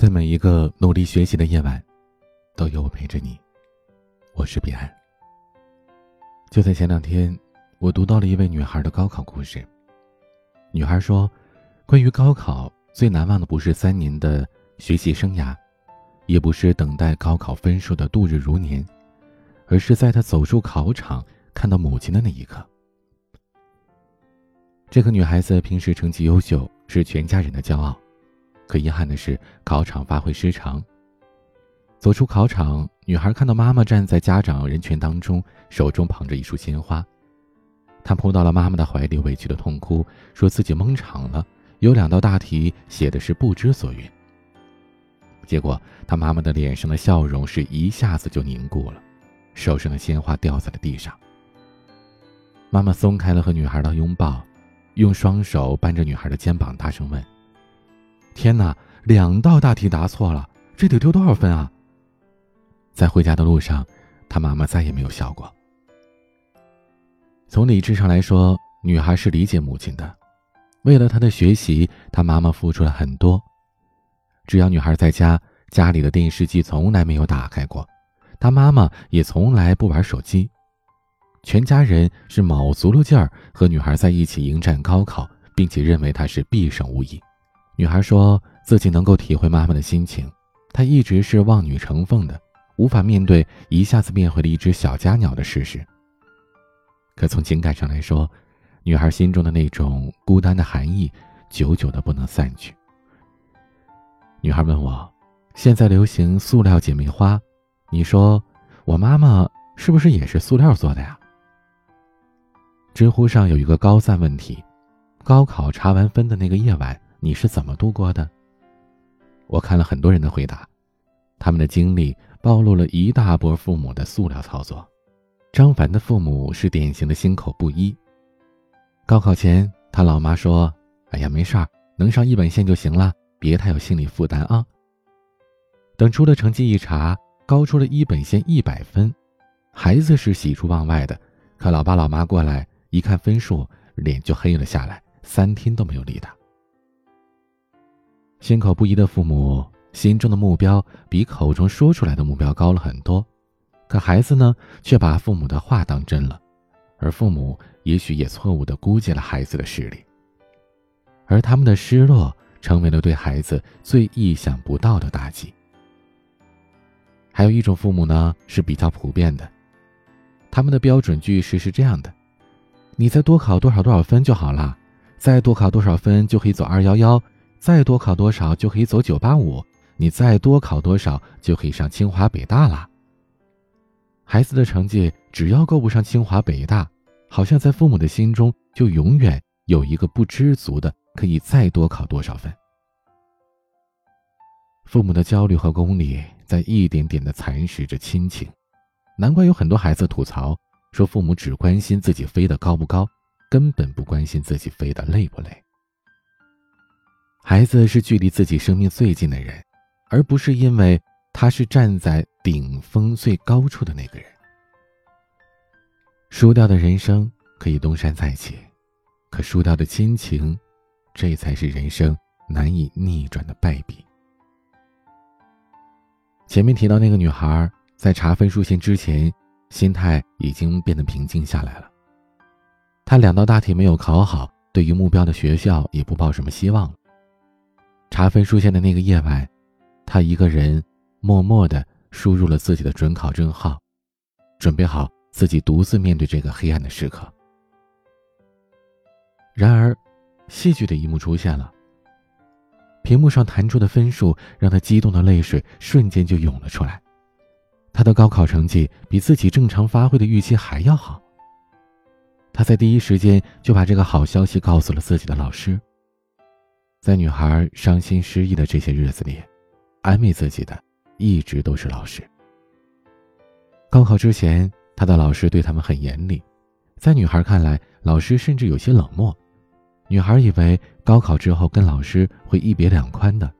在每一个努力学习的夜晚，都有我陪着你。我是彼岸。就在前两天，我读到了一位女孩的高考故事。女孩说，关于高考最难忘的不是三年的学习生涯，也不是等待高考分数的度日如年，而是在她走出考场看到母亲的那一刻。这个女孩子平时成绩优秀，是全家人的骄傲。可遗憾的是，考场发挥失常。走出考场，女孩看到妈妈站在家长人群当中，手中捧着一束鲜花。她扑到了妈妈的怀里，委屈的痛哭，说自己蒙场了，有两道大题写的是不知所云。结果，她妈妈的脸上的笑容是一下子就凝固了，手上的鲜花掉在了地上。妈妈松开了和女孩的拥抱，用双手扳着女孩的肩膀，大声问。天哪，两道大题答错了，这得丢多少分啊？在回家的路上，他妈妈再也没有笑过。从理智上来说，女孩是理解母亲的，为了她的学习，她妈妈付出了很多。只要女孩在家，家里的电视机从来没有打开过，她妈妈也从来不玩手机，全家人是卯足了劲儿和女孩在一起迎战高考，并且认为她是必胜无疑。女孩说自己能够体会妈妈的心情，她一直是望女成凤的，无法面对一下子变回了一只小家鸟的事实。可从情感上来说，女孩心中的那种孤单的寒意，久久的不能散去。女孩问我，现在流行塑料姐妹花，你说我妈妈是不是也是塑料做的呀？知乎上有一个高赞问题：高考查完分的那个夜晚。你是怎么度过的？我看了很多人的回答，他们的经历暴露了一大波父母的塑料操作。张凡的父母是典型的心口不一。高考前，他老妈说：“哎呀，没事儿，能上一本线就行了，别太有心理负担啊。”等出了成绩一查，高出了一本线一百分，孩子是喜出望外的。可老爸老妈过来一看分数，脸就黑了下来，三天都没有理他。心口不一的父母，心中的目标比口中说出来的目标高了很多，可孩子呢，却把父母的话当真了，而父母也许也错误的估计了孩子的实力，而他们的失落成为了对孩子最意想不到的打击。还有一种父母呢，是比较普遍的，他们的标准句式是这样的：你再多考多少多少分就好了，再多考多少分就可以走二幺幺。再多考多少就可以走九八五，你再多考多少就可以上清华北大了。孩子的成绩只要够不上清华北大，好像在父母的心中就永远有一个不知足的，可以再多考多少分。父母的焦虑和功利在一点点的蚕食着亲情，难怪有很多孩子吐槽说，父母只关心自己飞得高不高，根本不关心自己飞得累不累。孩子是距离自己生命最近的人，而不是因为他是站在顶峰最高处的那个人。输掉的人生可以东山再起，可输掉的亲情，这才是人生难以逆转的败笔。前面提到那个女孩在查分数线之前，心态已经变得平静下来了。她两道大题没有考好，对于目标的学校也不抱什么希望了。查分数线的那个夜晚，他一个人默默的输入了自己的准考证号，准备好自己独自面对这个黑暗的时刻。然而，戏剧的一幕出现了。屏幕上弹出的分数让他激动的泪水瞬间就涌了出来。他的高考成绩比自己正常发挥的预期还要好。他在第一时间就把这个好消息告诉了自己的老师。在女孩伤心失意的这些日子里，安慰自己的一直都是老师。高考之前，她的老师对他们很严厉，在女孩看来，老师甚至有些冷漠。女孩以为高考之后跟老师会一别两宽的，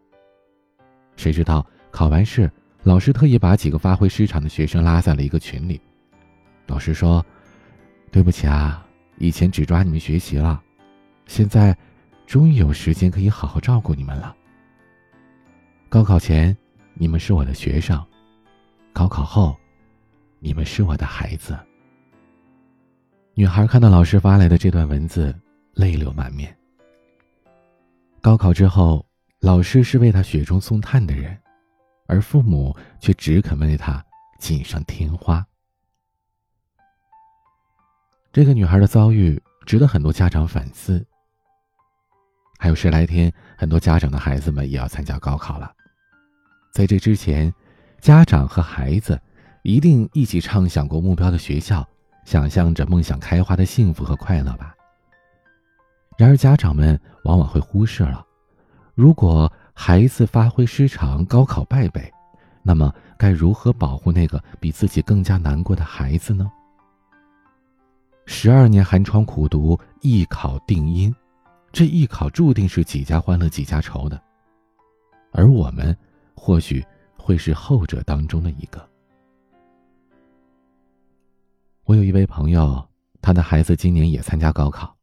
谁知道考完试，老师特意把几个发挥失常的学生拉在了一个群里。老师说：“对不起啊，以前只抓你们学习了，现在。”终于有时间可以好好照顾你们了。高考前，你们是我的学生；高考后，你们是我的孩子。女孩看到老师发来的这段文字，泪流满面。高考之后，老师是为她雪中送炭的人，而父母却只肯为她锦上添花。这个女孩的遭遇值得很多家长反思。还有十来天，很多家长的孩子们也要参加高考了。在这之前，家长和孩子一定一起畅想过目标的学校，想象着梦想开花的幸福和快乐吧。然而，家长们往往会忽视了，如果孩子发挥失常，高考败北，那么该如何保护那个比自己更加难过的孩子呢？十二年寒窗苦读，一考定音。这艺考注定是几家欢乐几家愁的，而我们或许会是后者当中的一个。我有一位朋友，他的孩子今年也参加高考。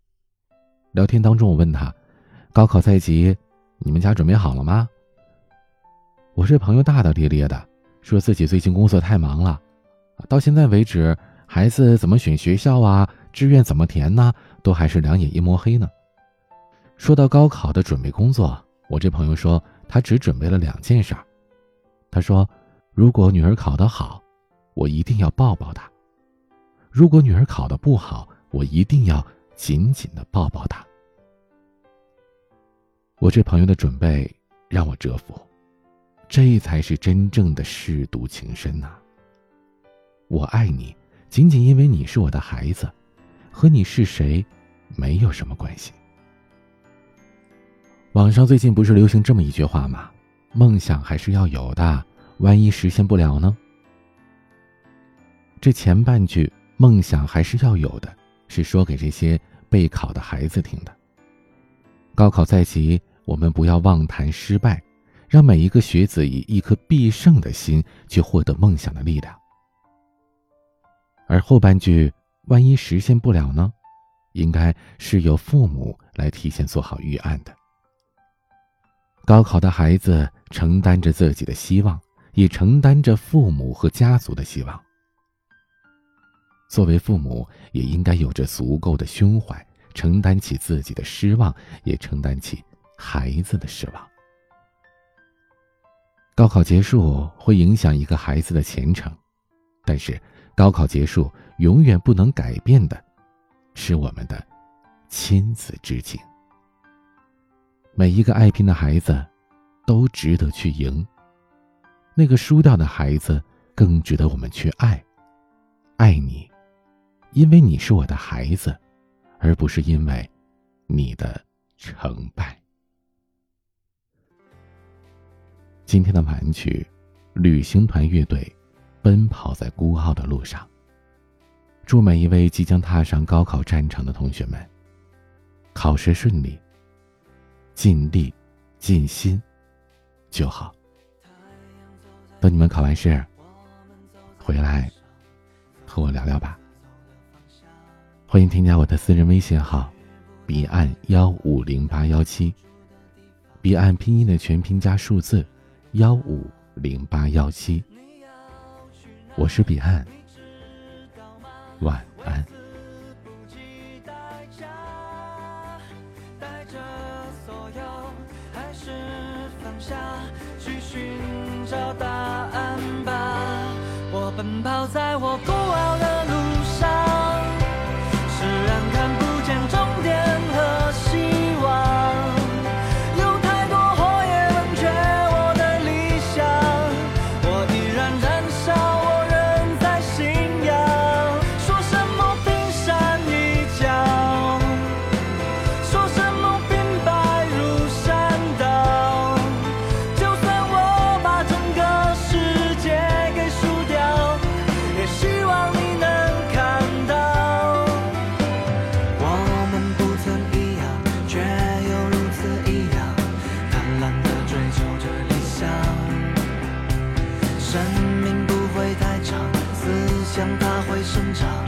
聊天当中，我问他：“高考在即，你们家准备好了吗？”我这朋友大大咧咧的，说自己最近工作太忙了，到现在为止，孩子怎么选学校啊，志愿怎么填呢，都还是两眼一摸黑呢。说到高考的准备工作，我这朋友说他只准备了两件事儿。他说：“如果女儿考得好，我一定要抱抱她；如果女儿考得不好，我一定要紧紧的抱抱她。”我这朋友的准备让我折服，这才是真正的舐犊情深呐！我爱你，仅仅因为你是我的孩子，和你是谁没有什么关系。网上最近不是流行这么一句话吗？梦想还是要有的，万一实现不了呢？这前半句“梦想还是要有的”，是说给这些备考的孩子听的。高考在即，我们不要妄谈失败，让每一个学子以一颗必胜的心去获得梦想的力量。而后半句“万一实现不了呢”，应该是由父母来提前做好预案的。高考的孩子承担着自己的希望，也承担着父母和家族的希望。作为父母，也应该有着足够的胸怀，承担起自己的失望，也承担起孩子的失望。高考结束会影响一个孩子的前程，但是高考结束永远不能改变的，是我们的亲子之情。每一个爱拼的孩子，都值得去赢。那个输掉的孩子，更值得我们去爱。爱你，因为你是我的孩子，而不是因为你的成败。今天的晚曲，旅行团乐队，奔跑在孤傲的路上。祝每一位即将踏上高考战场的同学们，考试顺利。尽力，尽心，就好。等你们考完试，回来和我聊聊吧。欢迎添加我的私人微信号：彼岸幺五零八幺七，彼岸拼音的全拼加数字幺五零八幺七。我是彼岸，晚安。奔跑在我生长。